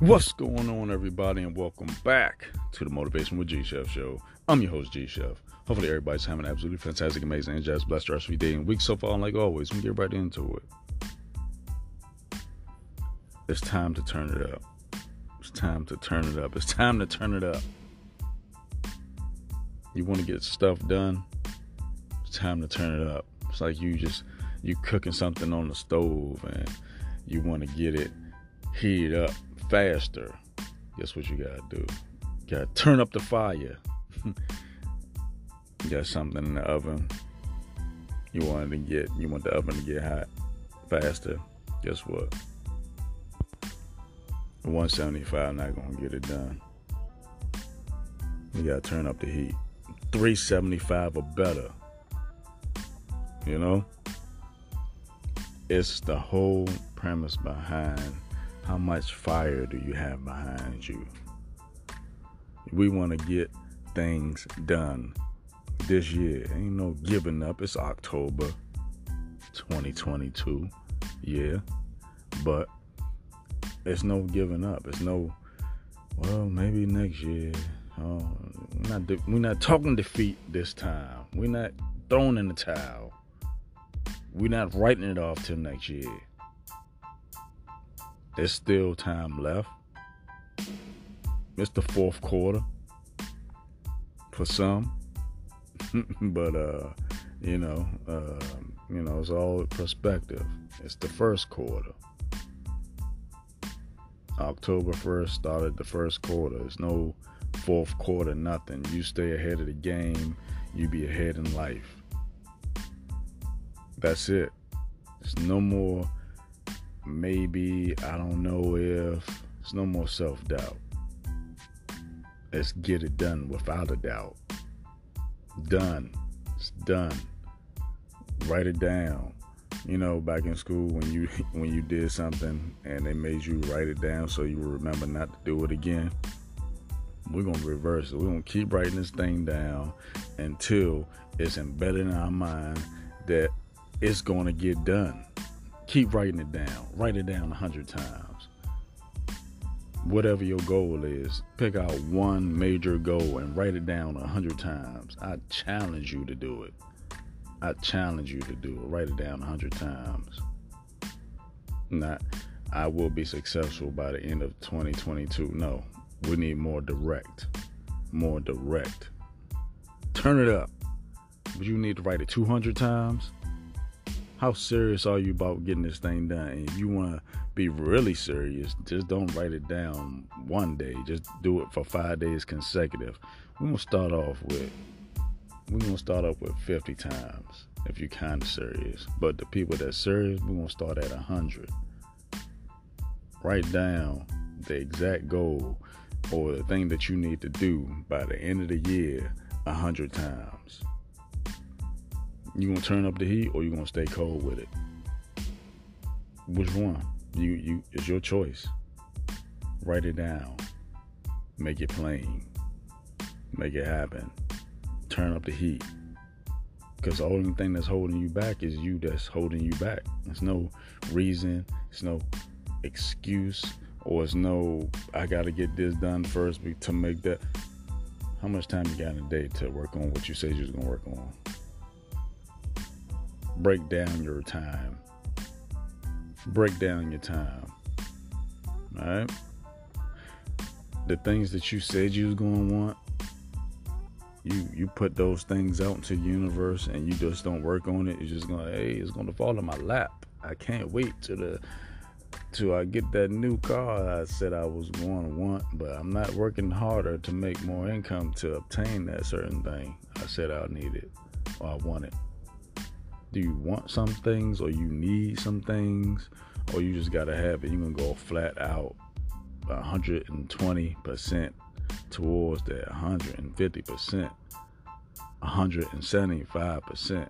What's going on, everybody, and welcome back to the Motivation with G Chef show. I'm your host, G Chef. Hopefully, everybody's having an absolutely fantastic, amazing, and just blessed rest of your day and week so far. And like always, we get right into it. It's time to turn it up. It's time to turn it up. It's time to turn it up. You want to get stuff done? It's time to turn it up. It's like you just you cooking something on the stove and you want to get it heated up faster. Guess what you gotta do? You gotta turn up the fire. you got something in the oven. You want to get you want the oven to get hot faster. Guess what? 175 not gonna get it done. You gotta turn up the heat. 375 or better. You know? It's the whole premise behind how much fire do you have behind you. We want to get things done this year. Ain't no giving up. It's October 2022. Yeah. But it's no giving up. It's no, well, maybe next year. Oh, we're not, de- we're not talking defeat this time. We're not throwing in the towel. We're not writing it off till next year. There's still time left. It's the fourth quarter for some, but uh, you know, uh, you know, it's all perspective. It's the first quarter. October 1st started the first quarter. There's no fourth quarter, nothing. You stay ahead of the game, you be ahead in life. That's it. There's no more maybe, I don't know if. It's no more self doubt. Let's get it done without a doubt. Done. It's done. Write it down. You know, back in school when you when you did something and they made you write it down so you remember not to do it again. We're gonna reverse it. We're gonna keep writing this thing down until it's embedded in our mind that it's gonna get done. Keep writing it down. Write it down a hundred times. Whatever your goal is, pick out one major goal and write it down a hundred times. I challenge you to do it. I challenge you to do it. Write it down a hundred times. Not, I will be successful by the end of 2022. No, we need more direct. More direct. Turn it up. You need to write it 200 times how serious are you about getting this thing done? And if you want to be really serious, just don't write it down one day. Just do it for five days consecutive. We're gonna start off with we're gonna start off with 50 times if you're kind of serious. But the people that's serious, we're gonna start at 100. Write down the exact goal or the thing that you need to do by the end of the year 100 times. You gonna turn up the heat or you gonna stay cold with it? Which one? You you it's your choice. Write it down. Make it plain. Make it happen. Turn up the heat. Because the only thing that's holding you back is you that's holding you back. There's no reason, it's no excuse, or it's no I gotta get this done first to make that. How much time you got in a day to work on what you said you was gonna work on? Break down your time. Break down your time. All right? The things that you said you was going to want, you you put those things out into the universe and you just don't work on it. It's just going to hey, it's going to fall in my lap. I can't wait to the till I get that new car I said I was going to want, but I'm not working harder to make more income to obtain that certain thing I said I needed or I wanted do you want some things or you need some things? Or you just gotta have it? You're gonna go flat out 120% towards that 150% 175%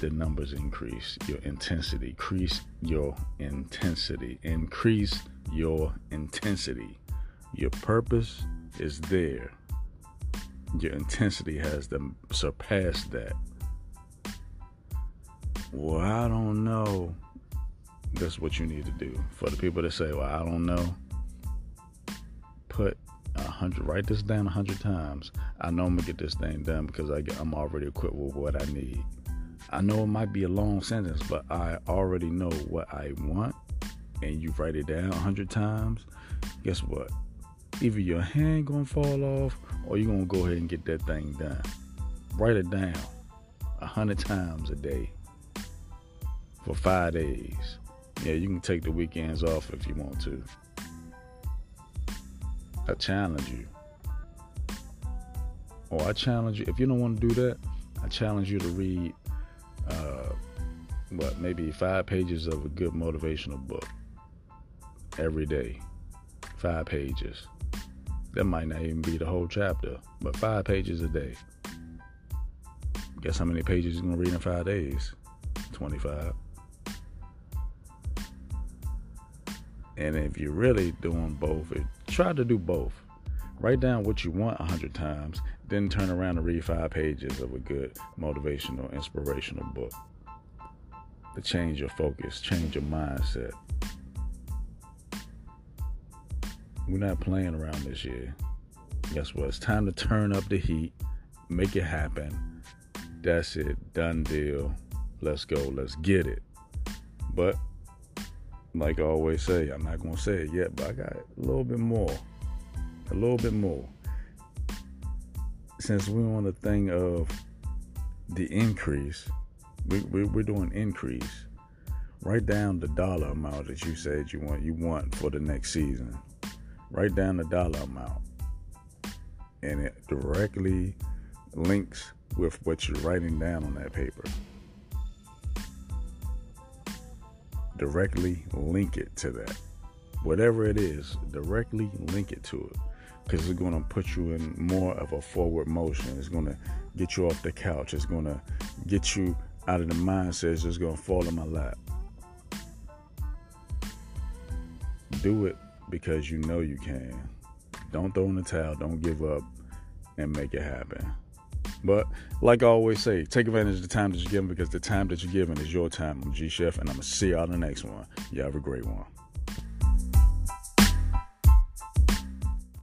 the numbers increase. Your intensity. Increase your intensity. Increase your intensity. Your purpose is there your intensity has to surpass that. Well, I don't know. That's what you need to do. For the people that say, well, I don't know, put a hundred, write this down a hundred times. I know I'm gonna get this thing done because I get, I'm already equipped with what I need. I know it might be a long sentence, but I already know what I want, and you write it down a hundred times. Guess what? Either your hand gonna fall off, or you're gonna go ahead and get that thing done. Write it down a hundred times a day for five days. Yeah, you can take the weekends off if you want to. I challenge you. Or I challenge you, if you don't want to do that, I challenge you to read, uh, what, maybe five pages of a good motivational book every day. Five pages. That might not even be the whole chapter, but five pages a day. Guess how many pages you're to read in five days? 25. And if you're really doing both, try to do both. Write down what you want a hundred times, then turn around and read five pages of a good motivational, inspirational book to change your focus, change your mindset. We're not playing around this year. Guess what? It's time to turn up the heat, make it happen. That's it. Done deal. Let's go. Let's get it. But like I always say, I'm not gonna say it yet, but I got a little bit more. A little bit more. Since we're on the thing of the increase, we, we, we're doing increase. Write down the dollar amount that you said you want you want for the next season. Write down the dollar amount. And it directly links with what you're writing down on that paper. directly link it to that. Whatever it is, directly link it to it. Because it's going to put you in more of a forward motion. It's going to get you off the couch. It's going to get you out of the mindset. It's just going to fall in my lap. Do it because you know you can. Don't throw in the towel. Don't give up and make it happen. But like I always say, take advantage of the time that you're given because the time that you're given is your time. I'm G Chef, and I'm going to see y'all in the next one. Y'all have a great one.